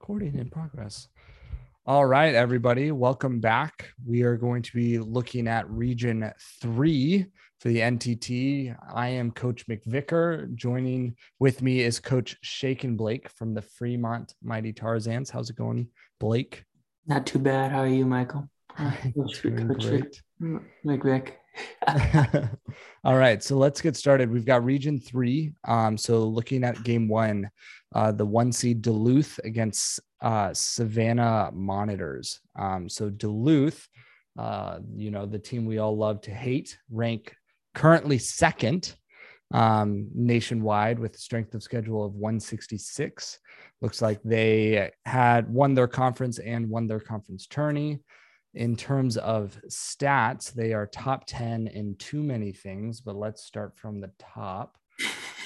Recording in progress. All right, everybody, welcome back. We are going to be looking at Region 3 for the NTT. I am Coach McVicker. Joining with me is Coach Shaken Blake from the Fremont Mighty Tarzans. How's it going, Blake? Not too bad. How are you, Michael? Great. McVick. All right, so let's get started. We've got Region Three. Um, so looking at Game One, uh, the one seed Duluth against uh, Savannah Monitors. Um, so Duluth, uh, you know, the team we all love to hate, rank currently second um, nationwide with a strength of schedule of 166. Looks like they had won their conference and won their conference tourney in terms of stats, they are top 10 in too many things, but let's start from the top.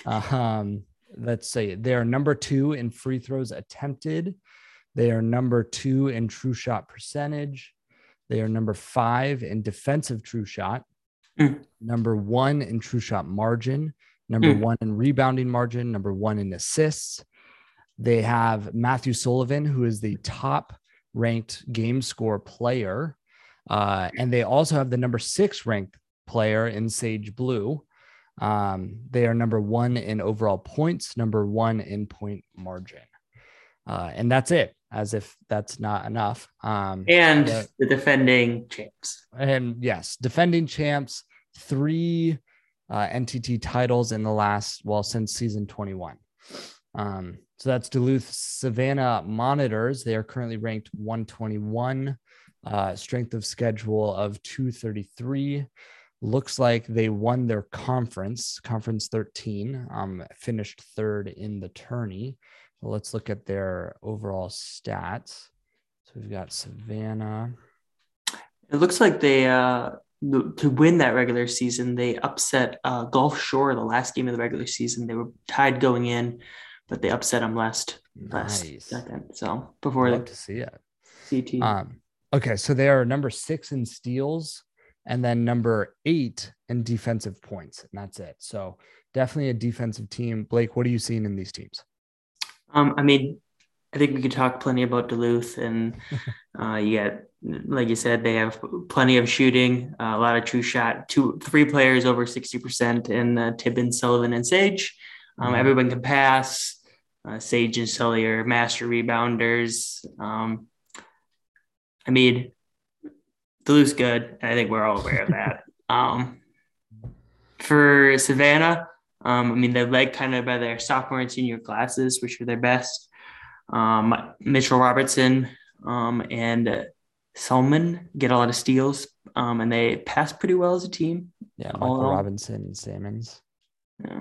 Um, let's say they are number two in free throws attempted. They are number two in true shot percentage. They are number five in defensive true shot, Mm. number one in true shot margin, number Mm. one in rebounding margin, number one in assists. They have Matthew Sullivan, who is the top ranked game score player. Uh, and they also have the number six ranked player in Sage Blue. Um, they are number one in overall points, number one in point margin. Uh, and that's it, as if that's not enough. Um, And the- the defending champs. and yes, defending champs, three uh, NTT titles in the last, well, since season 21. Um, so that's Duluth Savannah Monitors. They are currently ranked 121, uh, strength of schedule of 233. Looks like they won their conference, conference 13, um, finished third in the tourney. So let's look at their overall stats. So we've got Savannah. It looks like they uh to win that regular season, they upset uh, Gulf Shore the last game of the regular season. They were tied going in, but they upset them last last Nice. second. So before Love the to see it. CT. Um, okay, so they are number six in steals and then number eight in defensive points, and that's it. So definitely a defensive team. Blake, what are you seeing in these teams? Um, I mean, I think we could talk plenty about Duluth, and uh, you got, like you said, they have plenty of shooting, uh, a lot of true shot, two, three players over sixty percent, in uh, Tibbin, Sullivan, and Sage. Um, Mhm. Everyone can pass. Uh, Sage and Sully are master rebounders. Um, I mean, Duluth's good. I think we're all aware of that. Um, for Savannah, um, I mean, they're led kind of by their sophomore and senior classes, which are their best. Um, Mitchell Robertson um, and uh, get a lot of steals, um, and they pass pretty well as a team. Yeah, Michael. Robinson and Salmons. Yeah.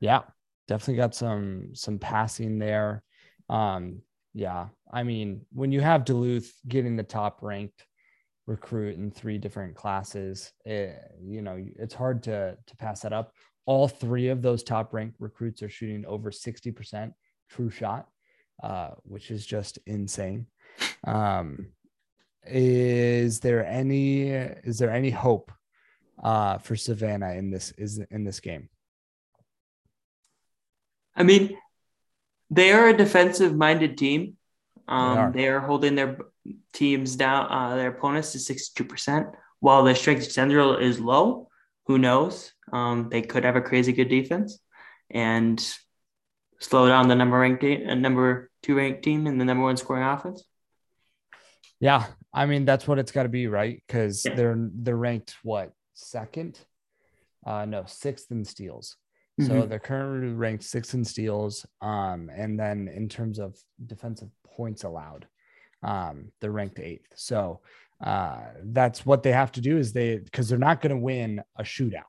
Yeah, definitely got some some passing there. Um, yeah, I mean, when you have Duluth getting the top ranked recruit in three different classes, it, you know, it's hard to to pass that up. All three of those top ranked recruits are shooting over 60% true shot, uh, which is just insane. Um, is there any is there any hope uh, for Savannah in this is in this game? I mean, they are a defensive minded team. Um, are. they, are. holding their teams down, uh, their opponents to 62%. While their strength central is low, who knows? Um, they could have a crazy good defense and slow down the number ranked team, uh, number two ranked team and the number one scoring offense. Yeah, I mean that's what it's got to be, right? Because Yeah. they're they're ranked what second? Uh, no, sixth in steals. So Mhm. they're currently ranked sixth in steals. Um, and then in terms of defensive points allowed, um, they're ranked eighth. So uh, that's what they have to do is they because they're not going to win a shootout,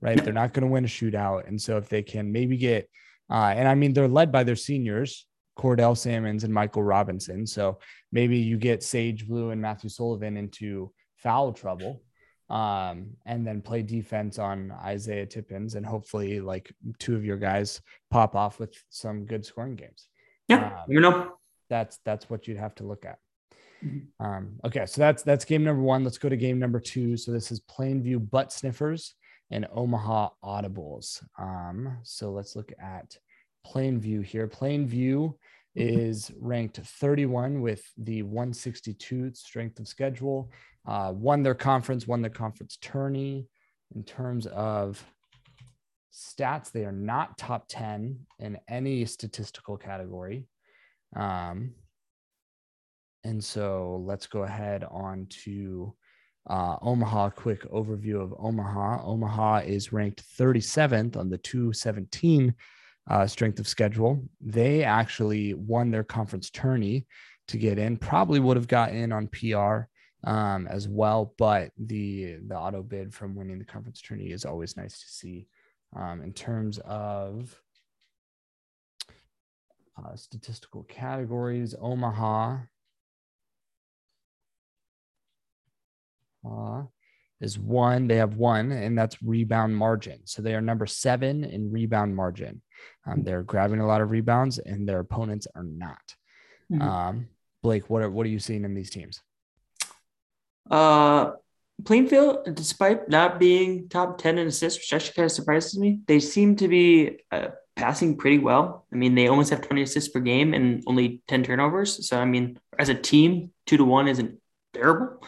right? They're not going to win a shootout, and so if they can maybe get, uh, and I mean they're led by their seniors, Cordell Salmons and Michael Robinson. So maybe you get Sage Blue and Matthew Sullivan into foul trouble um, and then play defense on Isaiah Tippins, and hopefully, like two of your guys pop off with some good scoring games. Yeah, Um, you know. That's that's what you'd have to look at. Mhm. Um, okay, so that's that's game number one. Let's go to game number two. So this is Plainview Butt Sniffers and Omaha Audibles. Um, so let's look at Plainview here. Plainview is ranked 31 with the 162 strength of schedule. Uh, won their conference, won their conference tourney. In terms of stats, they are not top 10 in any statistical category. Um, and so let's go ahead on to uh, Omaha. Quick overview of Omaha. Omaha is ranked 37th on the 217 uh, strength of schedule. They actually won their conference tourney to get in. Probably would have got in on PR um, as well, but the the auto bid from winning the conference tourney is always nice to see. Um, in terms of uh, statistical categories, Omaha uh, is one. They have one, and that's rebound margin. So they are number seven in rebound margin. Um, they're grabbing a lot of rebounds, and their opponents are not. Mm-hmm. Um, Blake, what are what are you seeing in these teams? Uh, Plainfield, despite not being top ten in assists, which actually kind of surprises me, they seem to be uh, passing pretty well. I mean, they almost have twenty assists per game and only ten turnovers. So I mean, as a team, two to one isn't terrible.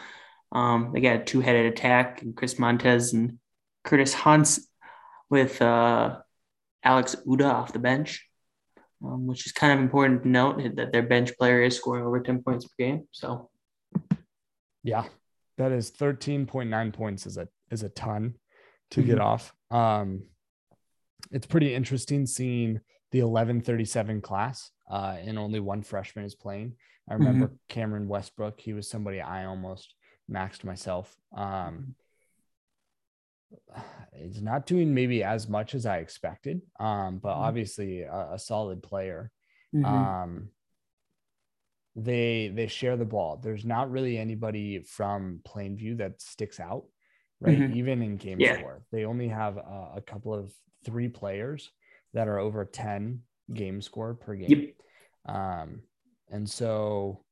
Um, they got a two-headed attack, and Chris Montez and Curtis Hunts with uh, Alex Uda off the bench, um, which is kind of important to note that their bench player is scoring over 10 points per game. So, yeah, that is 13.9 points is a is a ton to mm-hmm. get off. Um, it's pretty interesting seeing the 1137 class uh, and only one freshman is playing. I remember mm-hmm. Cameron Westbrook. He was somebody I almost maxed myself. Um, it's not doing maybe as much as I expected, um, but mm-hmm. obviously a, a, solid player. Mm-hmm. Um, they they share the ball. There's not really anybody from Plainview that sticks out, right? Mm-hmm. Even in game yeah. score, they only have a, a, couple of three players that are over ten game score per game. Yep. Um, and so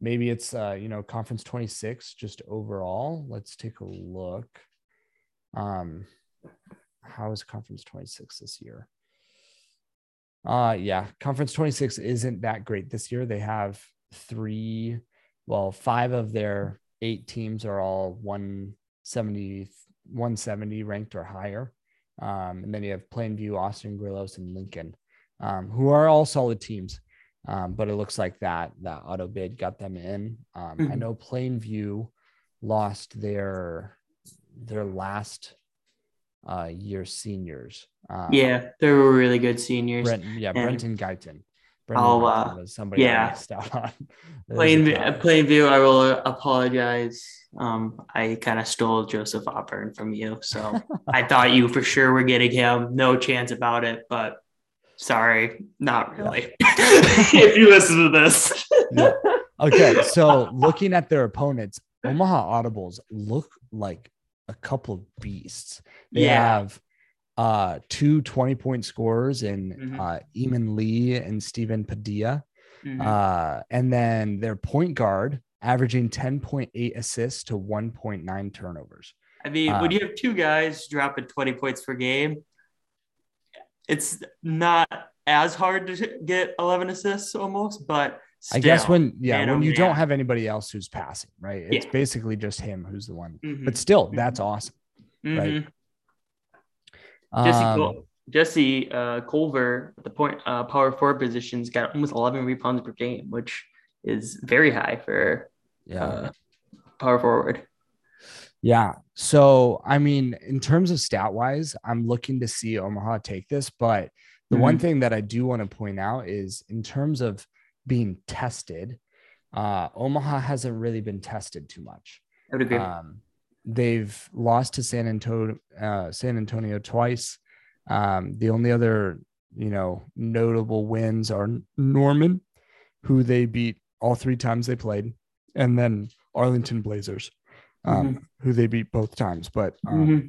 maybe it's uh, you know conference 26 just overall let's take a look um how is conference 26 this year uh yeah conference 26 isn't that great this year they have three well five of their eight teams are all 170 170 ranked or higher um, and then you have plainview austin grillos and lincoln um, who are all solid teams um, but it looks like that that auto bid got them in. Um, mm-hmm. I know Plainview lost their their last uh, year seniors. Um, yeah, they were really good seniors. Brent, yeah, and Brenton Guyton. Brenton I'll, uh, was somebody yeah. I missed out on. Plain, Plainview, I will apologize. Um, I kind of stole Joseph Auburn from you, so I thought you for sure were getting him. No chance about it, but Sorry, not really. if you listen to this. yeah. Okay, so looking at their opponents, Omaha Audibles look like a couple of beasts. They yeah. have uh two 20 point scorers in mm-hmm. uh Eamon Lee and Stephen Padilla. Mm-hmm. Uh and then their point guard averaging 10.8 assists to 1.9 turnovers. I mean, when you have two guys dropping 20 points per game, it's not as hard to get 11 assists almost, but still, I guess when yeah, when you don't have anybody else who's passing, right? It's yeah. basically just him who's the one. Mm-hmm. But still, mm-hmm. that's awesome, mm-hmm. right? Jesse, um, Jesse uh, Culver, the point uh, power forward positions, got almost 11 rebounds per game, which is very high for yeah uh, power forward. Yeah. So, I mean, in terms of stat wise, I'm looking to see Omaha take this. But the mm-hmm. one thing that I do want to point out is in terms of being tested, uh, Omaha hasn't really been tested too much. I would agree. Um, they've lost to San Antonio, uh, San Antonio twice. Um, the only other, you know, notable wins are Norman, who they beat all three times they played, and then Arlington Blazers um, mm-hmm. who they beat both times. But um, mm-hmm.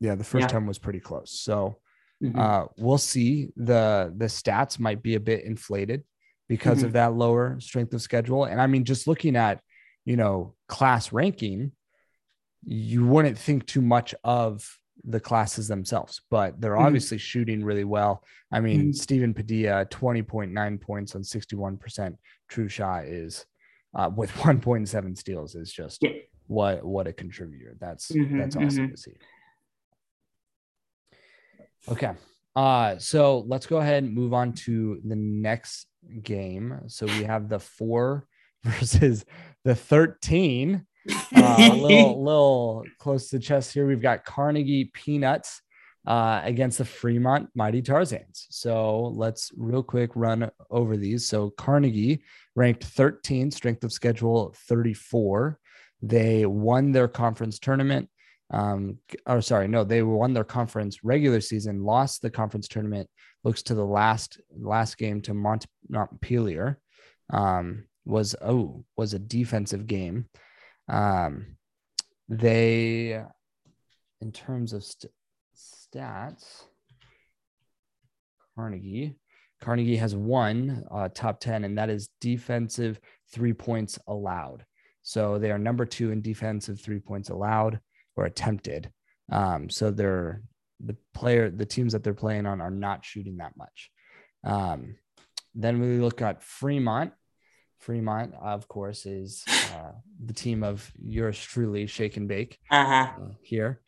yeah, the first yeah. time was pretty close. So mm-hmm. uh, we'll see. the The stats might be a bit inflated because of mm-hmm. that lower strength of schedule. And I mean, just looking at you know class ranking, you wouldn't think too much of the classes themselves, but they're Mhm. obviously shooting really well. I mean, Mhm. Stephen Padilla, 20.9 points on 61% true shot is uh, with 1.7 steals is just Yeah. what what a contributor. That's Mhm, that's awesome mhm. to see. Okay. Uh so let's go ahead and move on to the next game. So we have the 4 versus the 13 uh, a little little close to the chest here. We've got Carnegie Peanuts uh, against the Fremont Mighty Tarzans. So let's real quick run over these. So Carnegie ranked 13, strength of schedule 34. They won their conference tournament. Um, or sorry, no, they won their conference regular season, lost the conference tournament. Looks to the last last game to Mont Montpelier. Um, was oh was a defensive game. Um, they, in terms of st- stats, Carnegie, Carnegie has one uh, top 10, and that is defensive three points allowed. So they are number two in defensive three points allowed or attempted. Um, so they're the player, the teams that they're playing on are not shooting that much. Um, then we look at Fremont. Fremont, of course, is uh, the team of yours truly, Shake and Bake uh-huh. uh, here.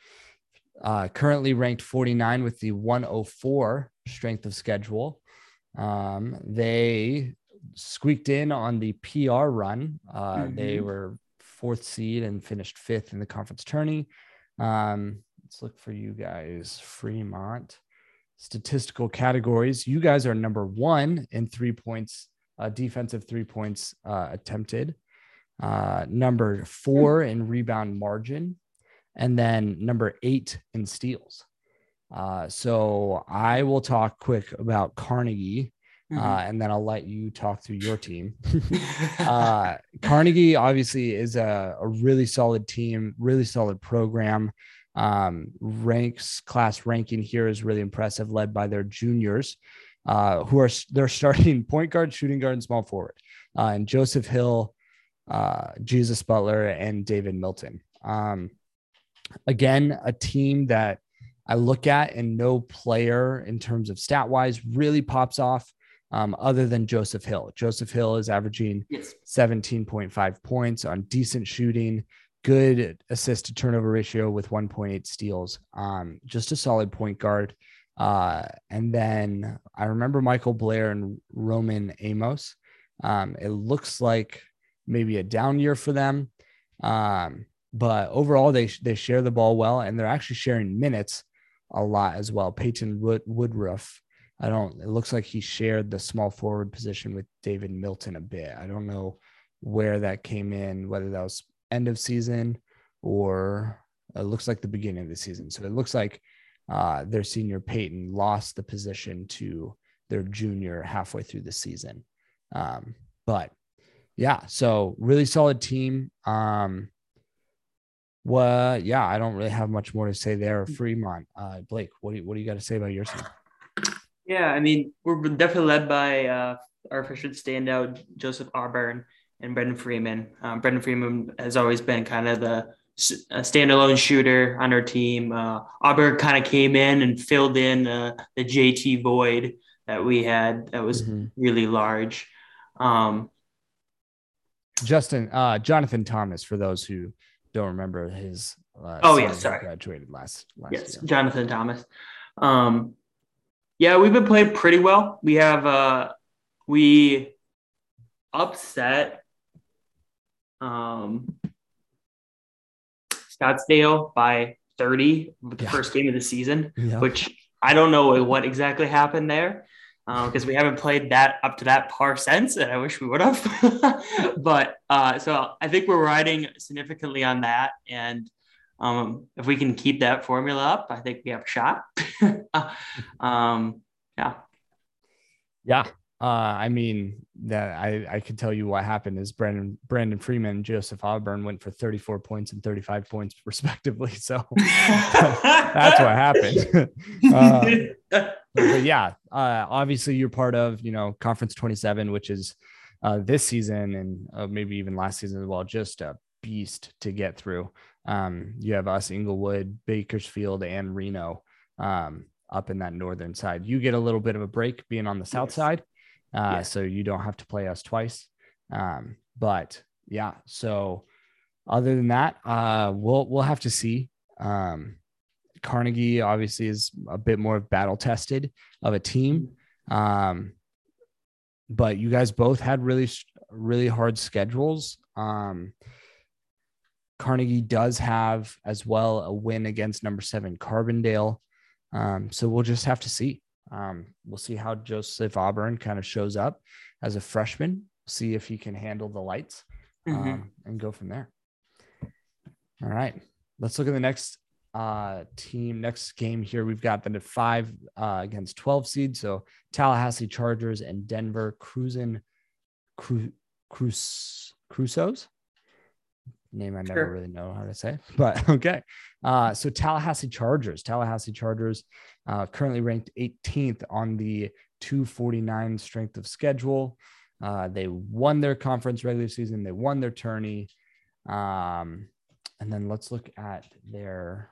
Uh, currently ranked 49 with the 104 strength of schedule. Um, they squeaked in on the PR run. Uh, They Mhm. were fourth seed and finished fifth in the conference tourney. Um, let's look for you guys. Fremont statistical categories. You guys are number one in three points, uh, defensive three points uh, attempted. Uh, number four in rebound margin, and then number eight in steals. Uh, so I will talk quick about Carnegie, uh, and then I'll let you talk through your team. uh, Carnegie obviously is a, a really solid team, really solid program. Um, ranks class ranking here is really impressive, led by their juniors, uh, who are they're starting point guard, shooting guard, and small forward, uh, and Joseph Hill, uh, Jesus Butler, and David Milton. Um, again, a team that I look at and no player in terms of stat wise really pops off um, other than Joseph Hill. Joseph Hill is averaging yes. 17.5 points on decent shooting, good assist to turnover ratio with 1.8 steals. Um, just a solid point guard. Uh, and then I remember Michael Blair and Roman Amos. Um, it looks like maybe a down year for them. Um, but overall, they, they share the ball well and they're actually sharing minutes a lot as well. Peyton Wood, Woodruff I don't. It looks like he shared the small forward position with David Milton a bit. I don't know where that came in, whether that was end of season or it looks like the beginning of the season. So it looks like uh, their senior Peyton lost the position to their junior halfway through the season. Um, but yeah, so really solid team. Um, well, yeah, I don't really have much more to say there. Fremont, uh, Blake, what do you, what do you got to say about your team? Yeah, I mean, we're definitely led by uh, our freshman standout, Joseph Auburn and Brendan Freeman. Um, Brendan Freeman has always been kind of the standalone shooter on our team. Uh, Auburn kind of came in and filled in uh, the JT void that we had that was Mhm. really large. Um, Justin, uh, Jonathan Thomas, for those who don't remember his. Uh, Oh, yeah, sorry. Graduated last last yes, year. Jonathan Thomas. Um, yeah, we've been playing pretty well. We have uh, we upset um, Scottsdale by 30 with the Yeah. first game of the season, Yeah. which I don't know what exactly happened there because we haven't played that up to that par since, and I wish we would have. but uh, so I think we're riding significantly on that, and um, if we can keep that formula up, I think we have a shot. um, yeah. Yeah. Uh, I mean that I, I could tell you what happened is Brandon Brandon Freeman and Joseph Auburn went for 34 points and 35 points respectively. So that's what happened. uh, but yeah, uh, obviously you're part of you know conference 27, which is uh, this season and uh, maybe even last season as well. Just a beast to get through. Um, you have us, Inglewood, Bakersfield, and Reno um, up in that northern side. You get a little bit of a break being on the south yes. side, uh, yes. so you don't have to play us twice. Um, but yeah, so other than that, uh, we'll we'll have to see. Um, Carnegie obviously is a bit more battle tested of a team. Um, but you guys both had really, really hard schedules. Um, Carnegie does have as well a win against number seven Carbondale. Um, so we'll just have to see. Um, we'll see how Joseph Auburn kind of shows up as a freshman, see if he can handle the lights mm-hmm. um, and go from there. All right. Let's look at the next uh, team. Next game here, we've got the five uh, against 12 seed. So Tallahassee Chargers and Denver Cruising Cru- Cruz Crusoes. Name I never sure. really know how to say, but okay. Uh, so Tallahassee Chargers, Tallahassee Chargers, uh, currently ranked 18th on the 249 strength of schedule. Uh, they won their conference regular season. They won their tourney. Um, and then let's look at their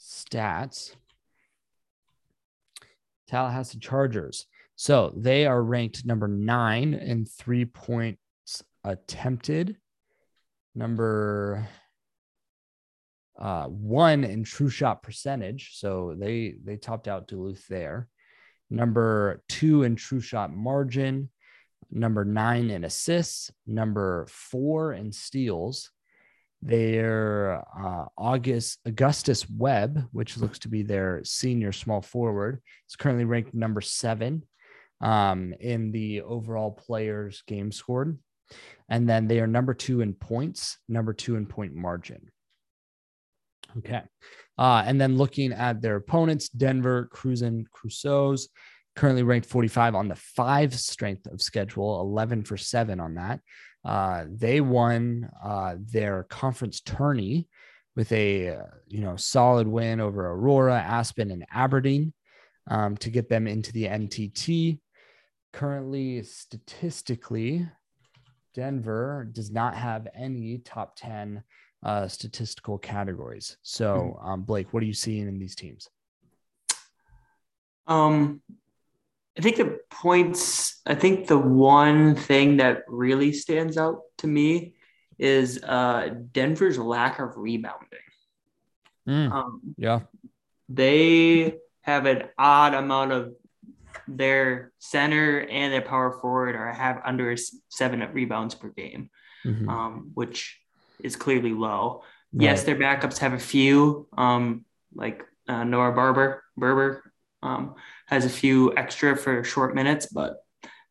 stats. Tallahassee Chargers. So they are ranked number nine in three points attempted, number uh, one in true shot percentage. So they they topped out Duluth there. Number two in true shot margin, number nine in assists, number four in steals, their uh, August Augustus Webb, which looks to be their senior small forward, is currently ranked number seven um, in the overall players game scored, and then they are number two in points, number two in point margin. Okay, uh, and then looking at their opponents, Denver Cruzen Crusoes, currently ranked 45 on the five strength of schedule, 11 for seven on that. Uh, they won uh, their conference tourney with a you know solid win over Aurora, Aspen, and Aberdeen um, to get them into the NTT. Currently, statistically, Denver does not have any top ten uh, statistical categories. So, hmm. um, Blake, what are you seeing in these teams? Um, I think the points, I think the one thing that really stands out to me is uh, Denver's lack of rebounding. Mm, um, yeah. They have an odd amount of their center and their power forward are have under seven rebounds per game, mm-hmm. um, which is clearly low. Right. Yes, their backups have a few, um, like uh, Noah Barber, Berber, um, has a few extra for short minutes, but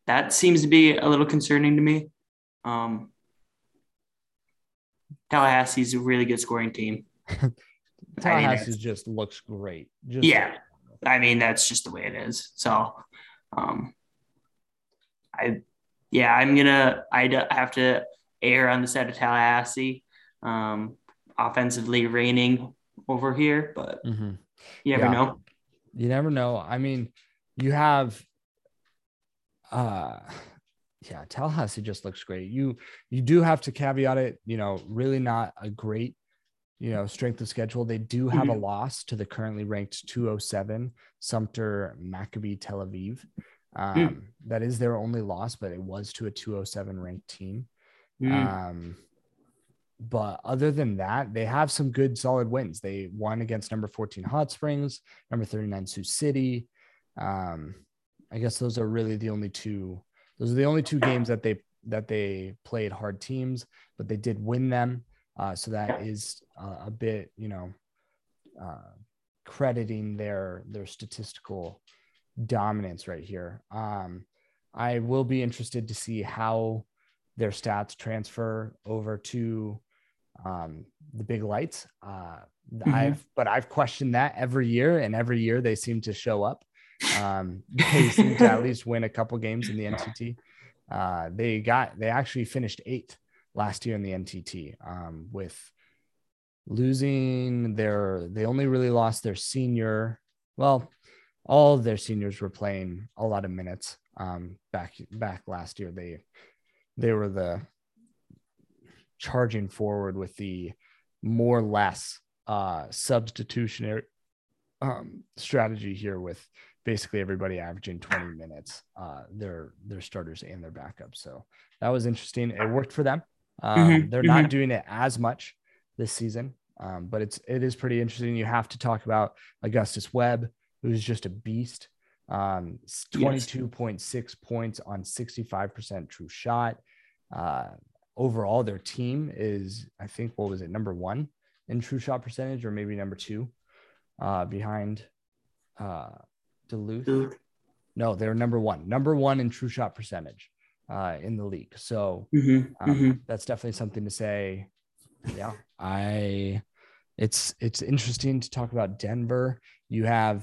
that seems to be a little concerning to me. Um, Tallahassee's a really good scoring team. Tallahassee just looks great. Just yeah, I mean that's just the way it is. So, um, I yeah, I'm gonna I have to err on the side of Tallahassee, um, offensively raining over here, but mm-hmm. you never yeah. know. You never know. I mean, you have uh yeah, Tallahassee just looks great. You you do have to caveat it, you know, really not a great, you know, strength of schedule. They do have mm-hmm. a loss to the currently ranked 207 Sumter Maccabee Tel Aviv. Um, mm. that is their only loss, but it was to a 207 ranked team. Mm. Um, but other than that, they have some good solid wins. They won against number 14 Hot Springs, number 39 Sioux City. Um, I guess those are really the only two. Those are the only two games that they that they played hard teams, but they did win them. Uh, so that is uh, a bit, you know, uh, crediting their their statistical dominance right here. Um, I will be interested to see how their stats transfer over to um, the big lights. Uh, mm-hmm. I've but I've questioned that every year, and every year they seem to show up. Um, they seem to at least win a couple games in the NTT. Uh, they got they actually finished eighth last year in the NTT um, with losing their. They only really lost their senior. Well, all their seniors were playing a lot of minutes um, back back last year. They they were the charging forward with the more or less uh, substitutionary um, strategy here with basically everybody averaging 20 minutes, uh, their their starters and their backups. So that was interesting. It worked for them. Um, Mhm, they're mhm. not doing it as much this season, um, but it's it is pretty interesting. You have to talk about Augustus Webb, who's just a beast. Um, s- Yes. 22.6 points on 65% true shot. Uh, overall, their team is, I think, what was it, number one in true shot percentage, or maybe number two uh, behind uh, Duluth. Dude. No, they're number one, number one in true shot percentage uh, in the league. So Mhm, um, mhm. that's definitely something to say. Yeah, I. It's it's interesting to talk about Denver. You have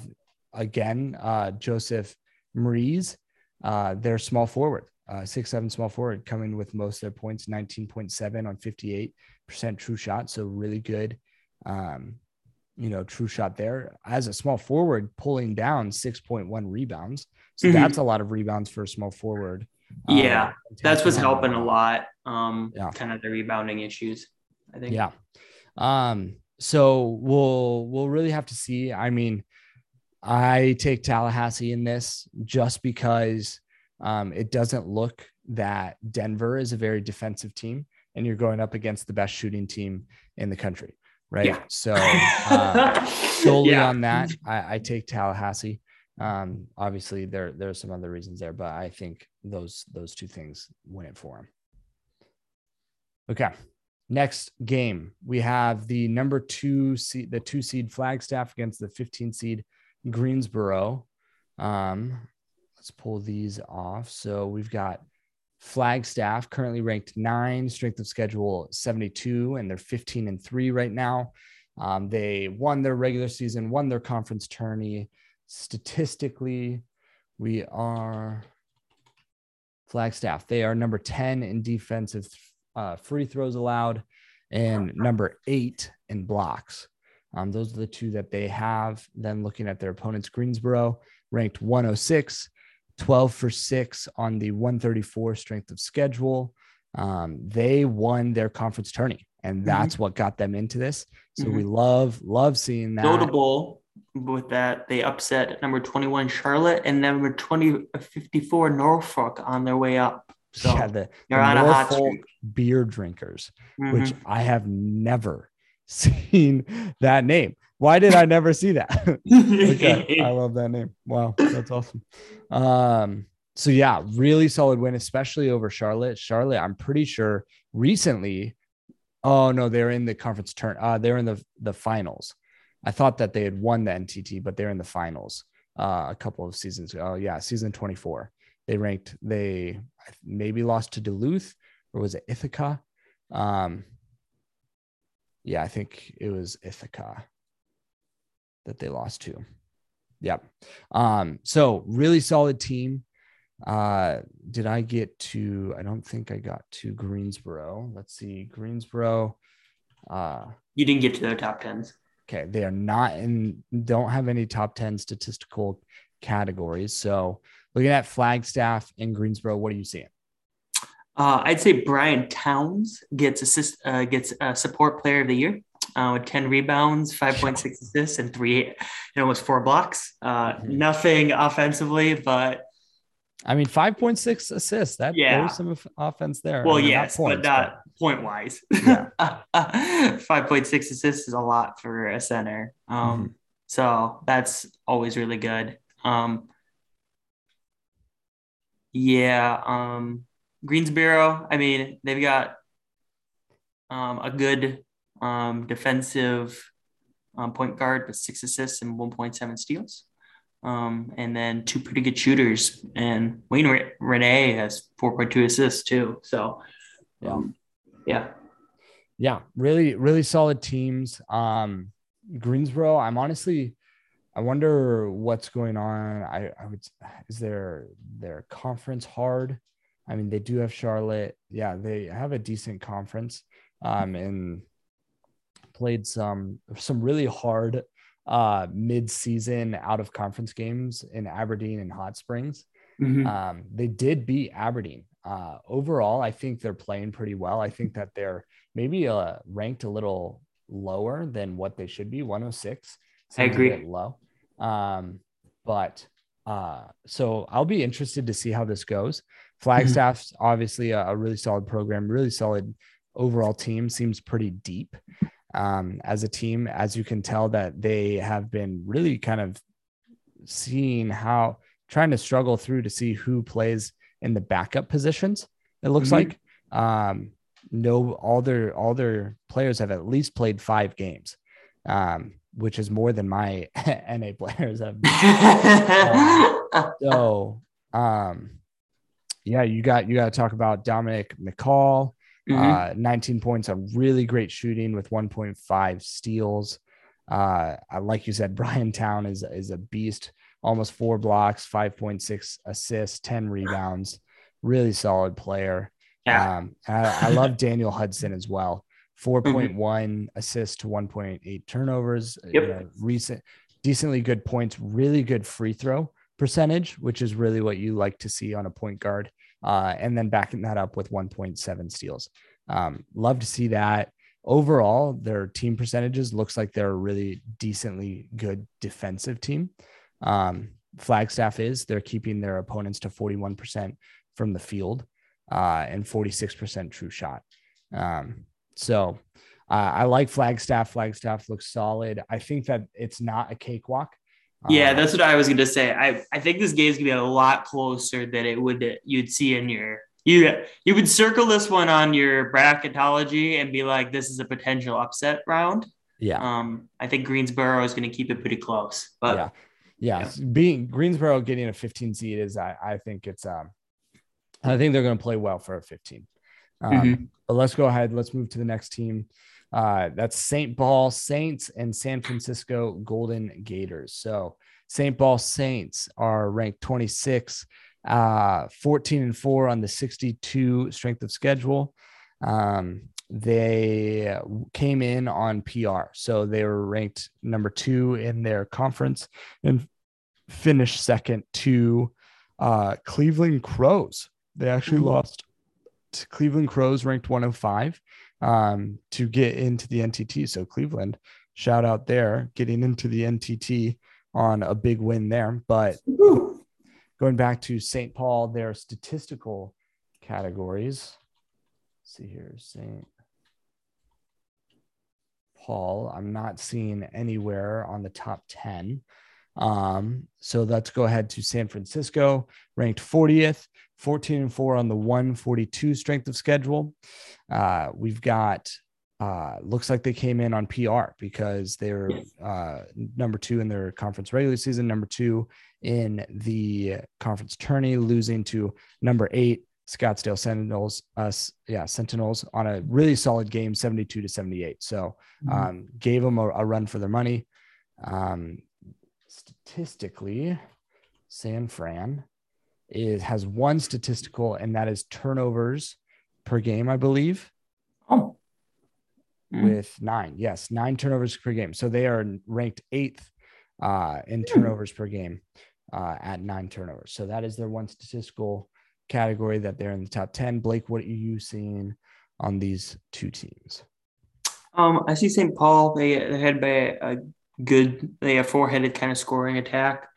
again uh, Joseph Maries, uh, their small forward, uh, six seven small forward, coming with most of their points, nineteen point seven on fifty eight percent true shot, so really good. Um, you know, true shot there as a small forward, pulling down six point one rebounds. So Mhm. that's a lot of rebounds for a small forward. Um, Yeah, That's what's helping a lot. Um, Yeah. kind of the rebounding issues. I think. Yeah. Um, so we'll we'll really have to see. I mean, I take Tallahassee in this just because um, it doesn't look that Denver is a very defensive team, and you're going up against the best shooting team in the country, right? Yeah. So uh, solely Yeah. on that, I, I take Tallahassee. Um, obviously, there there are some other reasons there, but I think those those two things win it for them. Okay, next game we have the number two seed, the two seed Flagstaff against the 15 seed Greensboro. Um, let's pull these off. So we've got Flagstaff currently ranked nine, strength of schedule 72, and they're 15 and three right now. Um, they won their regular season, won their conference tourney. Statistically, we are Flagstaff. They are number 10 in defensive uh, free throws allowed and number eight in blocks. Um, those are the two that they have. Then looking at their opponents, Greensboro ranked 106, 12 for six on the 134 strength of schedule. Um, they won their conference tourney, and that's what got them into this. So we love, love seeing that. Notable with that, they upset number 21 Charlotte and number 20 54 Norfolk on their way up. So yeah, the, they're the on a hot streak. beer drinkers, which Mhm. I have never seen that name. Why did I never see that? okay, I love that name. Wow, that's awesome. Um, so yeah, really solid win, especially over Charlotte. Charlotte, I'm pretty sure recently. Oh no, they're in the conference turn. Uh, they're in the the finals. I thought that they had won the NTT, but they're in the finals. Uh, a couple of seasons. ago. Oh yeah, season 24. They ranked. They maybe lost to Duluth or was it Ithaca? Um, yeah, I think it was Ithaca that they lost to. Yep. Um, so really solid team. Uh, did I get to? I don't think I got to Greensboro. Let's see, Greensboro. Uh, You didn't get to their top tens. okay, they are not in. Don't have any top ten statistical categories. So looking at Flagstaff and Greensboro, what are you seeing? Uh, I'd say Brian Towns gets assist uh, gets a support player of the year uh, with 10 rebounds, 5.6 assists, and three and almost four blocks. Uh, Mhm. Nothing offensively, but I mean, five point six assists. That Yeah. there's some offense there. well, I mean, not yes, points, but not point wise. Yeah. 5.6 assists is a lot for a center. Um, Mm-hmm. So that's always really good. Um, yeah. Um, Greensboro, I mean, they've got um, a good um, defensive um, point guard with six assists and 1.7 steals. Um, and then two pretty good shooters. And Wayne Re- Renee has 4.2 assists too. So, Yeah. um, yeah. yeah, really, really solid teams. Um, Greensboro, I'm honestly, I wonder what's going on. I, I would, is their their conference hard? I mean, they do have Charlotte. Yeah, they have a decent conference. Um, and played some some really hard uh mid-season out of conference games in Aberdeen and Hot Springs. Mhm. Um, they did beat Aberdeen uh, overall, I think they're playing pretty well. I think that they're maybe uh, ranked a little lower than what they should be. 106. I agree. low. Um, but uh, so I'll be interested to see how this goes. Flagstaff's mm-hmm. obviously a, a, really solid program, really solid overall team. Seems pretty deep um, as a team, as you can tell that they have been really kind of seeing how trying to struggle through to see who plays in the backup positions. It looks mm-hmm. like um, no all their all their players have at least played five games, um, which is more than my NA players have. um, so um, yeah, you got you got to talk about Dominic McCall. Mm-hmm. Uh, 19 points, a really great shooting with 1.5 steals. Uh, like you said, Brian Town is is a beast. Almost four blocks, 5.6 assists, 10 rebounds. Really solid player. Yeah. Um, I, I, love Daniel Hudson as well. 4.1 mm-hmm. assists to 1.8 turnovers. Yep. You know, recent, decently good points. Really good free throw percentage, which is really what you like to see on a point guard. Uh, and then backing that up with 1.7 steals. Um, love to see that. Overall their team percentages looks like they're a really decently good defensive team. Um, flagstaff is. They're keeping their opponents to 41% from the field uh, and 46% true shot. Um, so uh, i like flagstaff. Flagstaff looks solid. I think that it's not a cakewalk yeah, um, that's what I was gonna say. I, I think this game's gonna be a lot closer than it would you'd see in your you you would circle this one on your bracketology and be like, this is a potential upset round. Yeah. Um, I think Greensboro is going to keep it pretty close, but yeah, yeah, yeah. being Greensboro getting a 15 seed is, I, I think it's, um, I think they're going to play well for a 15. Um, mm-hmm. But let's go ahead. Let's move to the next team. Uh, that's St. Paul Saints and San Francisco Golden Gators. So St. Paul Saints are ranked 26 uh, 14 and 4 on the 62 strength of schedule. Um, they came in on PR. So they were ranked number two in their conference and finished second to uh, Cleveland Crows. They actually lost to Cleveland Crows, ranked 105, um, to get into the NTT. So Cleveland, shout out there, getting into the NTT on a big win there. But going back to St. Paul, their statistical categories. Let's see here, St. Paul. I'm not seeing anywhere on the top 10. Um, so let's go ahead to San Francisco, ranked 40th, 14 and 4 on the 142 strength of schedule. Uh, we've got uh, looks like they came in on PR because they're uh, number two in their conference regular season, number two in the conference tourney, losing to number eight Scottsdale Sentinels. Us, uh, yeah, Sentinels on a really solid game, seventy-two to seventy-eight. So mm-hmm. um, gave them a, a, run for their money. Um, statistically, San Fran is has one statistical, and that is turnovers per game, I believe. Oh mm-hmm. with nine. Yes, nine turnovers per game. So they are ranked eighth uh, in hmm. turnovers per game uh, at nine turnovers. So that is their one statistical category that they're in the top 10. Blake, what are you seeing on these two teams? Um, I see St. Paul. They, they had by a good, they have four headed kind of scoring attack,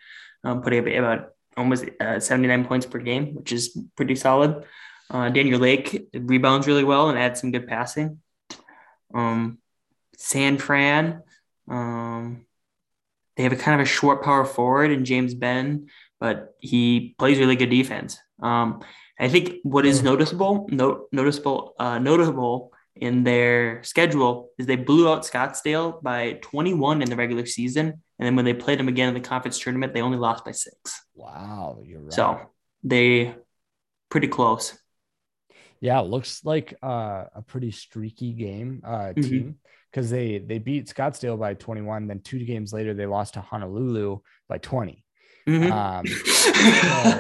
um, putting up about almost uh, 79 points per game, which is pretty solid. Uh, Daniel Lake rebounds really well and adds some good passing. Um, San Fran, um, they have a kind of a short power forward in James Ben, but he plays really good defense. Um, I think what is noticeable, no, noticeable, uh, notable in their schedule is they blew out Scottsdale by 21 in the regular season, and then when they played them again in the conference tournament, they only lost by six. Wow, you're right. So they pretty close yeah, looks like uh, a pretty streaky game uh, mm-hmm. team because they they beat Scottsdale by 21. Then two games later, they lost to Honolulu by 20. Mm-hmm. Um,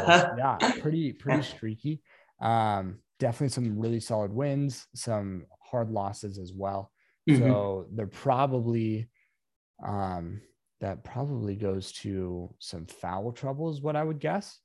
so, yeah, pretty pretty streaky. Um, definitely some really solid wins, some hard losses as well. Mm-hmm. So they're probably um, that probably goes to some foul trouble, is what I would guess.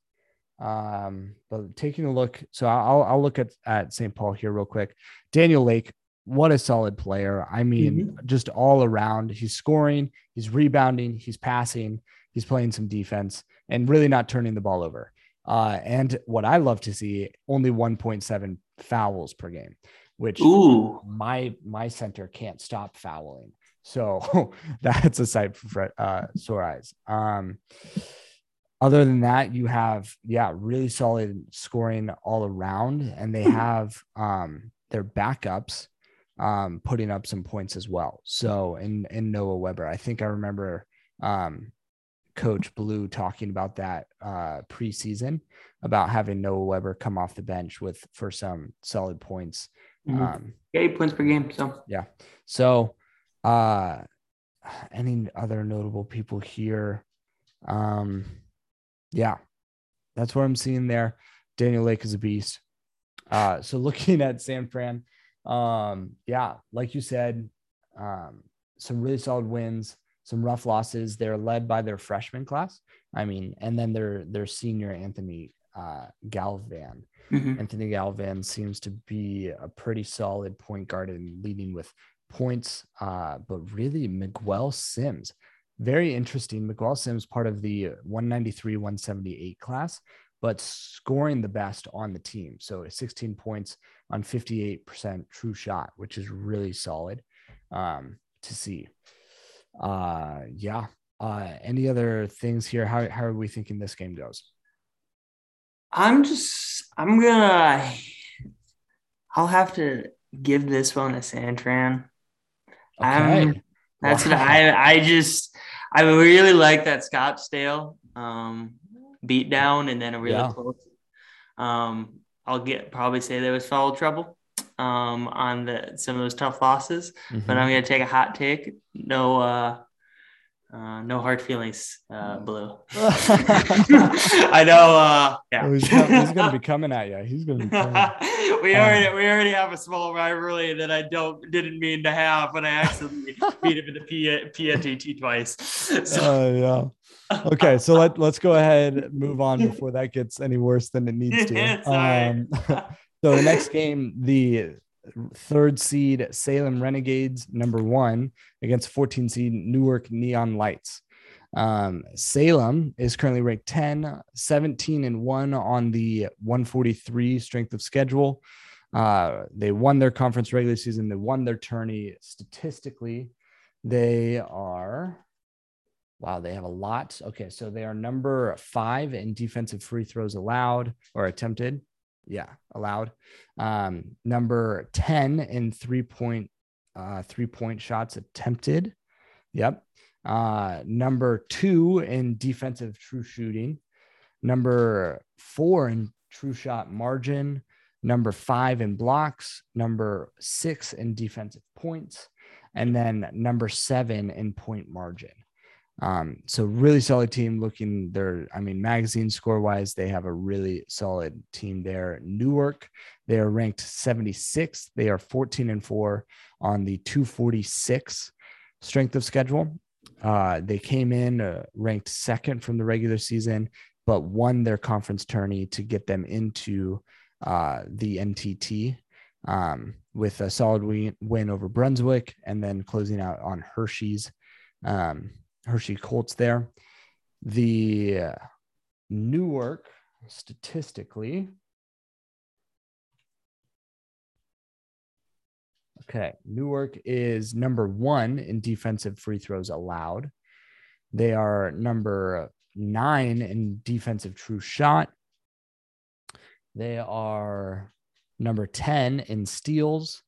Um, but taking a look, so I'll I'll look at at St. Paul here real quick. Daniel Lake, what a solid player. I mean, mm-hmm. just all around. He's scoring, he's rebounding, he's passing, he's playing some defense, and really not turning the ball over. Uh, and what I love to see, only 1.7 fouls per game, which Ooh. my my center can't stop fouling. So that's a sight for uh, sore eyes. Um, other than that, you have yeah, really solid scoring all around, and they have um, their backups um, putting up some points as well. So in in Noah Weber, I think I remember um, Coach Blue talking about that uh, preseason about having Noah Weber come off the bench with for some solid points. Mm-hmm. Um, yeah, eight points per game. So yeah, so uh, any other notable people here? Um, yeah, that's what I'm seeing there. Daniel Lake is a beast. Uh, so looking at San Fran, um, yeah, like you said, um, some really solid wins, some rough losses. They're led by their freshman class. I mean, and then their their senior Anthony uh, Galvan. Mm-hmm. Anthony Galvan seems to be a pretty solid point guard and leading with points. Uh, but really, Miguel Sims, very interesting. Miguel Sims, part of the 193 178 class, but scoring the best on the team. So 16 points on 58% true shot, which is really solid um, to see. Uh, yeah. Uh, any other things here? How, how are we thinking this game goes? I'm just, I'm gonna, I'll have to give this one a San Fran. Okay. Um, that's wow. what I, I just, I really like that Scottsdale um, beat down and then a really yeah. close. Um, I'll get probably say there was foul trouble um, on the some of those tough losses, mm-hmm. but I'm gonna take a hot take. No, uh, uh, no hard feelings, uh, Blue. I know. Uh, yeah, oh, he's, gonna, he's, gonna, be coming at you. He's gonna. Be we already um, we already have a small rivalry that I don't didn't mean to have, but I actually beat him in the P- PNTT twice. So. Uh, yeah. Okay, so let let's go ahead and move on before that gets any worse than it needs to. Um, so the next game, the third seed Salem Renegades, number one, against 14 seed Newark Neon Lights. Um, Salem is currently ranked 10, 17 and 1 on the 143 strength of schedule. Uh, they won their conference regular season, they won their tourney. Statistically, they are wow, they have a lot. Okay, so they are number five in defensive free throws allowed or attempted yeah, allowed. Um, number 10 in three point, uh, three point shots attempted. Yep. Uh, number two in defensive true shooting. Number four in true shot margin. Number five in blocks. Number six in defensive points. And then number seven in point margin. Um, so really solid team looking there. I mean, magazine score wise, they have a really solid team there. Newark, they are ranked 76. They are 14 and four on the 246 strength of schedule. Uh, they came in uh, ranked second from the regular season, but won their conference tourney to get them into uh, the NTT um, with a solid win, win over Brunswick and then closing out on Hershey's. Um, Hershey Colts there. The uh, Newark statistically. Okay, Newark is number one in defensive free throws allowed. They are number nine in defensive true shot. They are number 10 in steals,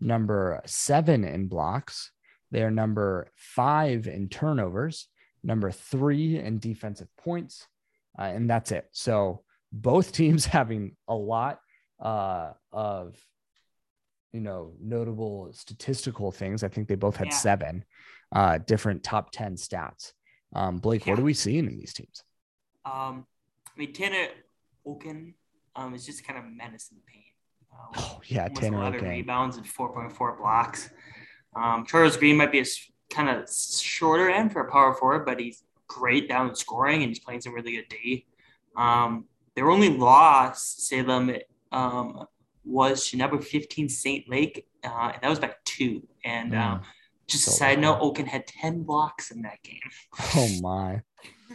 number seven in blocks, they are number five in turnovers, number three in defensive points, uh, and that's it. So both teams having a lot uh, of you know notable statistical things. I think they both had yeah. seven uh, different top ten stats. Um, Blake, yeah. what are we seeing in these teams? Um, I mean, Tanner Oken um, is just kind of menace in the paint. Uh, oh yeah, Tanner 11 Oken. rebounds and 4.4 blocks. Um, Charles Green might be a kind of shorter end for a power forward, but he's great down in scoring and he's playing some really good D. Um, their only loss, Salem, um, was to number 15 St. Lake, uh, and that was by two. And mm. um, just so a side note, Oaken had 10 blocks in that game. Oh my.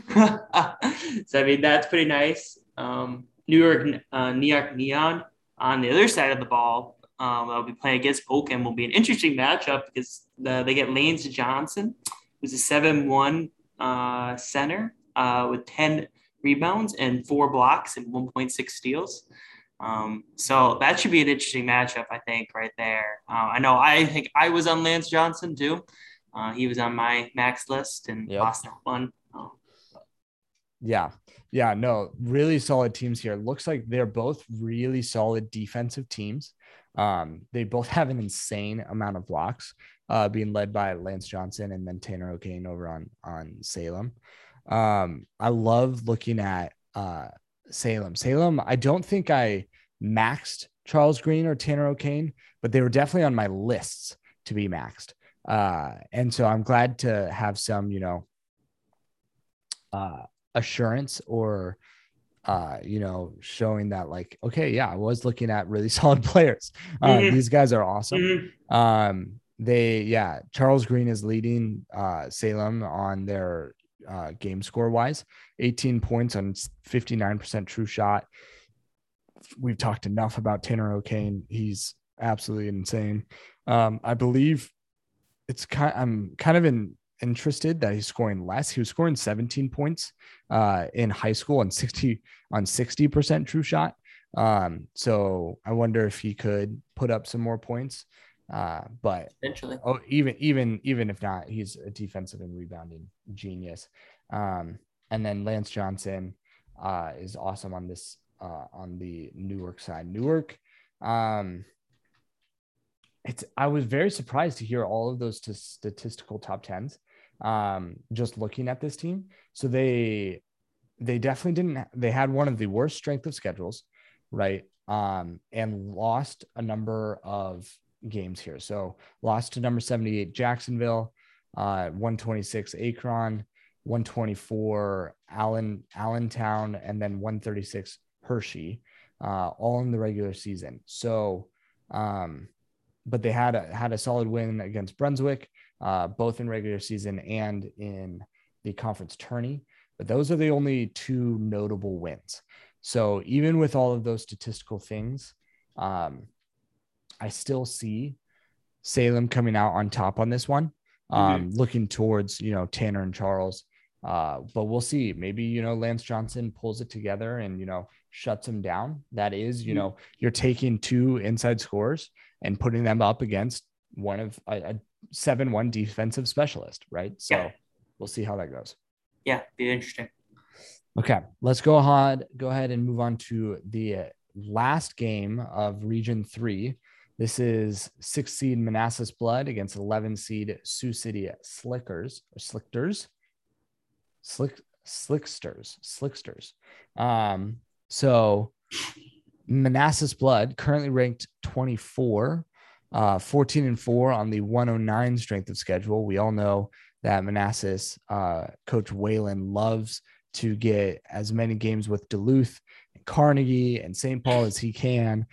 so I mean that's pretty nice. Um, Newark, uh, Newark Neon on the other side of the ball. Um, I'll be playing against Oaken. Will be an interesting matchup because the, they get Lance Johnson, who's a seven-one uh, center uh, with ten rebounds and four blocks and one point six steals. Um, so that should be an interesting matchup, I think, right there. Uh, I know I think I was on Lance Johnson too. Uh, he was on my max list and yep. lost that one. Um, yeah. Yeah. No, really solid teams here. Looks like they're both really solid defensive teams. Um, they both have an insane amount of blocks, uh, being led by Lance Johnson and then Tanner O'Kane over on on Salem. Um, I love looking at uh, Salem. Salem, I don't think I maxed Charles Green or Tanner O'Kane, but they were definitely on my lists to be maxed. Uh, and so I'm glad to have some, you know, uh, assurance or, uh, you know, showing that like, okay, yeah, I was looking at really solid players. Uh, mm-hmm. These guys are awesome. Mm-hmm. Um, they, yeah, Charles Green is leading uh, Salem on their uh, game score wise 18 points on 59% true shot. We've talked enough about Tanner O'Kane. He's absolutely insane. Um, I believe it's kind I'm kind of in, interested that he's scoring less. He was scoring 17 points uh, in high school on 60 on 60% true shot. Um, so I wonder if he could put up some more points. Uh, but eventually, oh, even even even if not, he's a defensive and rebounding genius. Um, and then Lance Johnson uh, is awesome on this uh, on the Newark side. Newark, um, it's I was very surprised to hear all of those t- statistical top tens. Um, just looking at this team, so they they definitely didn't. They had one of the worst strength of schedules, right? Um, and lost a number of games here. So lost to number 78 Jacksonville, uh, 126 Akron, 124 Allen Allentown, and then 136 Hershey, uh, all in the regular season. So, um, but they had a, had a solid win against Brunswick, uh, both in regular season and in the conference tourney. But those are the only two notable wins. So even with all of those statistical things, um, I still see Salem coming out on top on this one. Um, mm-hmm. looking towards you know Tanner and Charles. Uh, but we'll see. Maybe you know Lance Johnson pulls it together and you know shuts him down. That is, you mm-hmm. know, you're taking two inside scores and putting them up against one of a, a seven-one defensive specialist, right? So yeah. we'll see how that goes. Yeah, be interesting. Okay, let's go ahead. Go ahead and move on to the last game of Region Three. This is six seed Manassas Blood against 11 seed Sioux City Slickers or Slickers, Slick Slicksters, Slicksters. Um, so Manassas Blood currently ranked 24, uh, 14 and 4 on the 109 strength of schedule. We all know that Manassas uh, coach Whalen loves to get as many games with Duluth and Carnegie and St. Paul as he can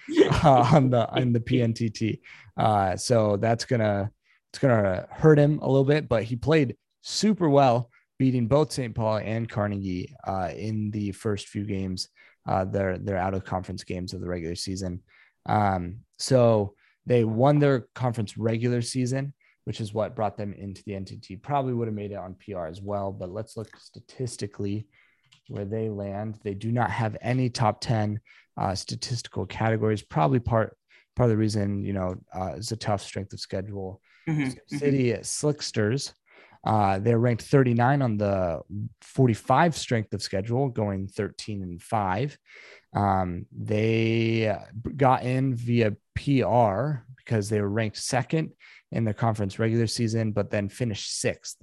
uh, on the on the PNTT. Uh, so that's gonna it's gonna hurt him a little bit, but he played super well, beating both St. Paul and Carnegie uh, in the first few games. Uh, their their out of conference games of the regular season. Um, so they won their conference regular season, which is what brought them into the NTT. Probably would have made it on PR as well, but let's look statistically where they land. They do not have any top 10 uh, statistical categories, probably part part of the reason, you know, uh, is a tough strength of schedule. Mm-hmm. City mm-hmm. Slicksters, uh, they're ranked 39 on the 45 strength of schedule, going 13 and 5. Um, they got in via PR because they were ranked second in the conference regular season, but then finished sixth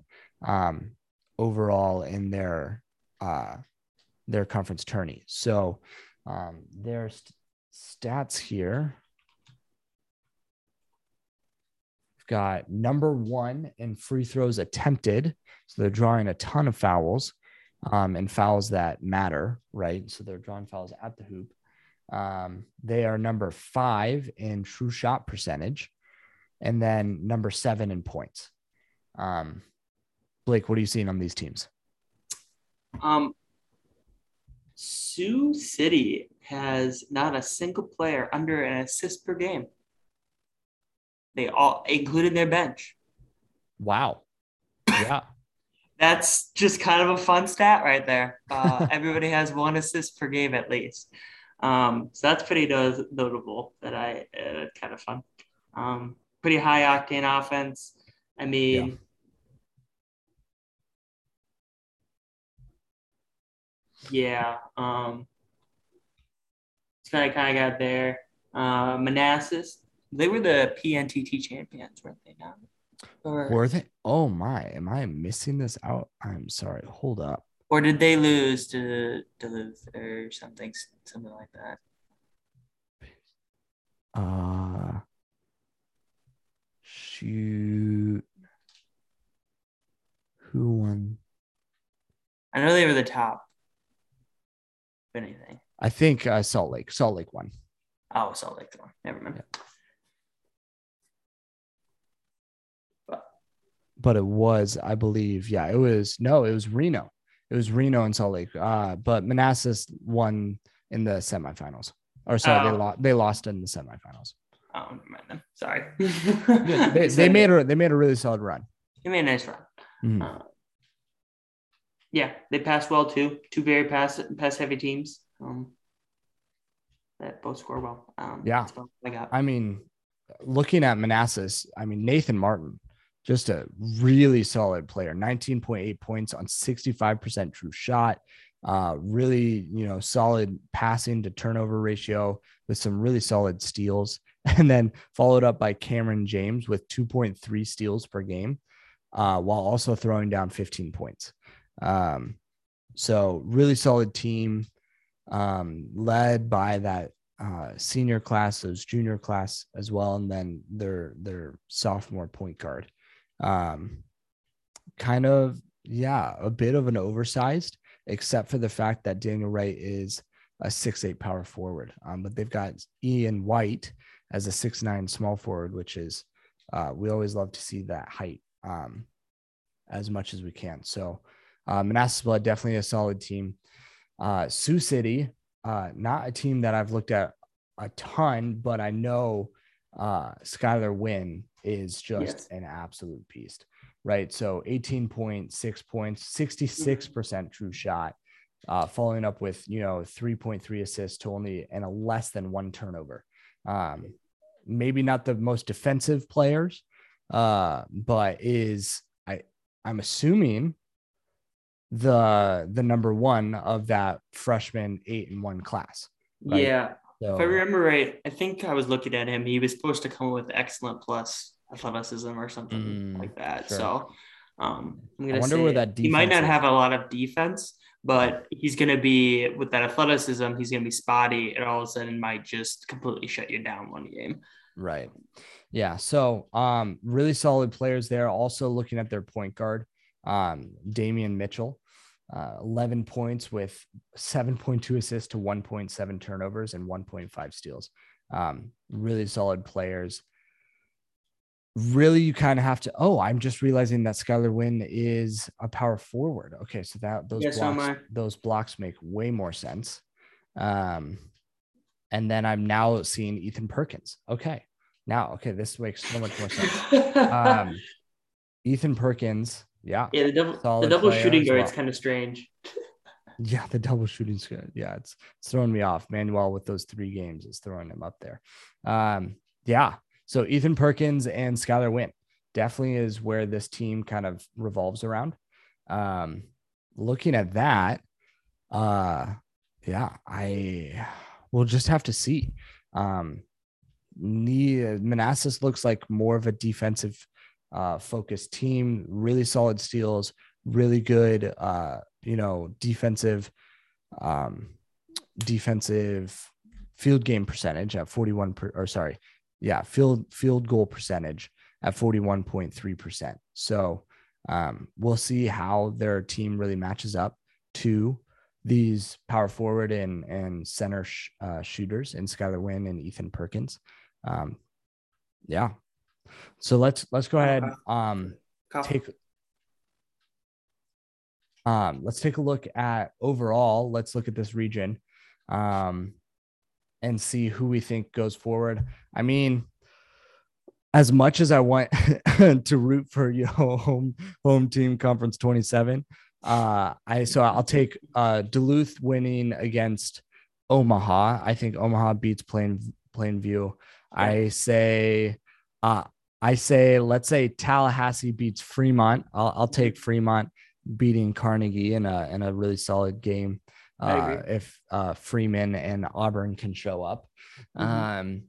um, overall in their uh, their conference tourney. So um, their st- stats here. We've got number one in free throws attempted. So they're drawing a ton of fouls. um, and fouls that matter, right? So they're drawing fouls at the hoop. Um, they are number five in true shot percentage, and then number seven in points. Um, Blake, what are you seeing on these teams? Um, Sioux City has not a single player under an assist per game. They all included their bench. Wow. Yeah. That's just kind of a fun stat right there. Uh, everybody has one assist per game at least. Um, so that's pretty no- notable that I uh, kind of fun. Um, pretty high octane offense. I mean, yeah. yeah um, it's kind of kind of got there. Uh, Manassas, they were the PNTT champions, weren't they? Now, or, were they? Oh my! Am I missing this out? I'm sorry. Hold up. Or did they lose to Duluth or something, something like that? Uh, shoot. Who won? I know they were the top. If anything. I think uh, Salt Lake. Salt Lake won. Oh, Salt Lake won. Never mind. Yeah. But, but it was, I believe, yeah, it was no, it was Reno. It was Reno and Salt Lake. Uh, but Manassas won in the semifinals. Or sorry, oh. they lost. They lost in the semifinals. Oh, never mind them. Sorry. they, they made a they made a really solid run. They made a nice run. Mm-hmm. Uh, yeah, they passed well too. Two very pass pass heavy teams. Um, that both score well. Um, yeah, I got. I mean, looking at Manassas, I mean Nathan Martin just a really solid player 19.8 points on 65% true shot uh, really you know solid passing to turnover ratio with some really solid steals and then followed up by cameron james with 2.3 steals per game uh, while also throwing down 15 points um, so really solid team um, led by that uh, senior class, those junior class as well, and then their their sophomore point guard. Um, kind of, yeah, a bit of an oversized, except for the fact that Daniel Wright is a six eight power forward. Um, but they've got Ian White as a six nine small forward, which is uh, we always love to see that height um, as much as we can. So uh, Manassas Blood definitely a solid team. Uh, Sioux City, uh, not a team that I've looked at a ton, but I know uh, Skylar Wynn is just yes. an absolute beast, right? So 18.6 points, 66% true shot, uh, following up with, you know, 3.3 assists to only and a less than one turnover. Um, maybe not the most defensive players, uh, but is I I'm assuming the the number one of that freshman eight and one class. Right? Yeah. So, if I remember right, I think I was looking at him. He was supposed to come with excellent plus athleticism or something mm, like that. Sure. So um, I'm gonna I wonder say where that he might not is. have a lot of defense, but he's gonna be with that athleticism. He's gonna be spotty, and all of a sudden might just completely shut you down one game. Right. Yeah. So um, really solid players there. Also looking at their point guard, um, Damian Mitchell uh, 11 points with 7.2 assists to 1.7 turnovers and 1.5 steals. Um, really solid players. Really, you kind of have to. Oh, I'm just realizing that Skylar Wynn is a power forward. Okay, so that those yes, blocks, those blocks make way more sense. Um, and then I'm now seeing Ethan Perkins. Okay, now okay, this makes so much more sense. um, Ethan Perkins yeah. Yeah, the double the double shooting guard well. kind of strange. yeah, the double shooting good. Yeah, it's it's throwing me off. Manuel with those three games is throwing him up there. Um, yeah. So Ethan Perkins and Skylar Wynn definitely is where this team kind of revolves around. Um, looking at that, uh, yeah, I will just have to see. Um, Manassas looks like more of a defensive uh, focused team, really solid steals, really good, uh, you know, defensive, um, defensive field game percentage at 41 per, or sorry, yeah, field field goal percentage at 41.3%. So um, we'll see how their team really matches up. to these power forward and and center sh- uh, shooters in Skylar Wynn and Ethan Perkins. Um, yeah. So let's let's go ahead. Um, take um, let's take a look at overall. Let's look at this region um, and see who we think goes forward. I mean, as much as I want to root for your know, home home team conference 27, uh, I so I'll take uh, Duluth winning against Omaha. I think Omaha beats Plain Plainview. I say uh, I say let's say Tallahassee beats Fremont. I'll, I'll take Fremont beating Carnegie in a in a really solid game. Uh, if uh, Freeman and Auburn can show up, mm-hmm. um,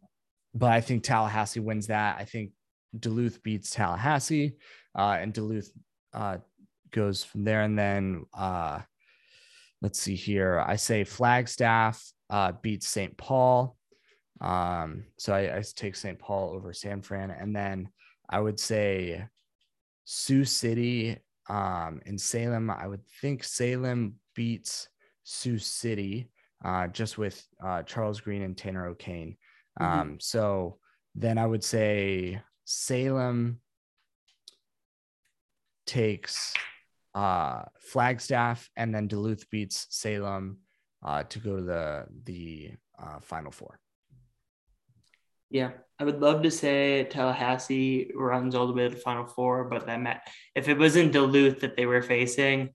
but I think Tallahassee wins that. I think Duluth beats Tallahassee, uh, and Duluth uh, goes from there. And then uh, let's see here. I say Flagstaff uh, beats St. Paul. Um, so I, I take St. Paul over San Fran, and then I would say Sioux City um, in Salem. I would think Salem beats Sioux City uh, just with uh, Charles Green and Tanner O'Kane. Mm-hmm. Um, so then I would say Salem takes uh, Flagstaff and then Duluth beats Salem uh, to go to the the uh, Final Four. Yeah, I would love to say Tallahassee runs all the way to the Final Four, but that meant if it was in Duluth that they were facing,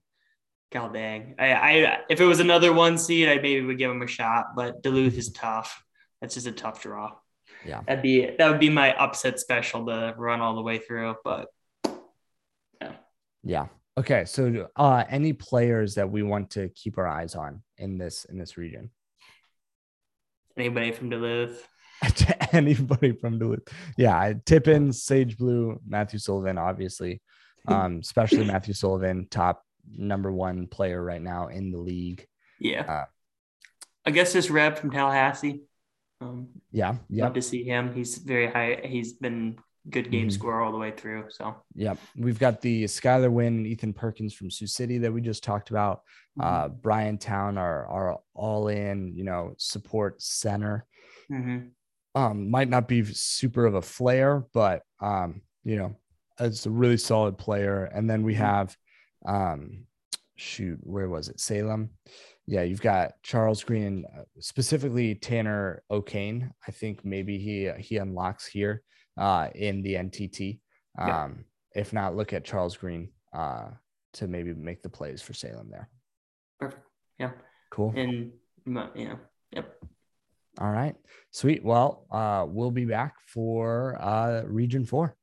god dang, I, I if it was another one seed, I maybe would give him a shot. But Duluth is tough. That's just a tough draw. Yeah, that'd be that would be my upset special to run all the way through. But yeah, yeah. Okay, so uh, any players that we want to keep our eyes on in this in this region? Anybody from Duluth? to anybody from Duluth. Yeah, Tippin, Sage Blue, Matthew Sullivan, obviously, um, especially Matthew Sullivan, top number one player right now in the league. Yeah, uh, I guess this rep from Tallahassee. Um, yeah, yeah. Love to see him. He's very high. He's been good game mm-hmm. score all the way through. So yeah, we've got the Skylar Wynn and Ethan Perkins from Sioux City that we just talked about. Mm-hmm. Uh, Bryan Town, our our all in, you know, support center. Mm-hmm um, might not be super of a flair, but um, you know, it's a really solid player. And then we mm-hmm. have um, shoot, where was it? Salem. Yeah, you've got Charles Green, uh, specifically Tanner O'Kane. I think maybe he he unlocks here uh, in the NTT. Um, yeah. If not, look at Charles Green uh, to maybe make the plays for Salem there. Perfect. Yeah. Cool. And yeah. Yep. All right. Sweet. Well, uh, we'll be back for uh, Region 4.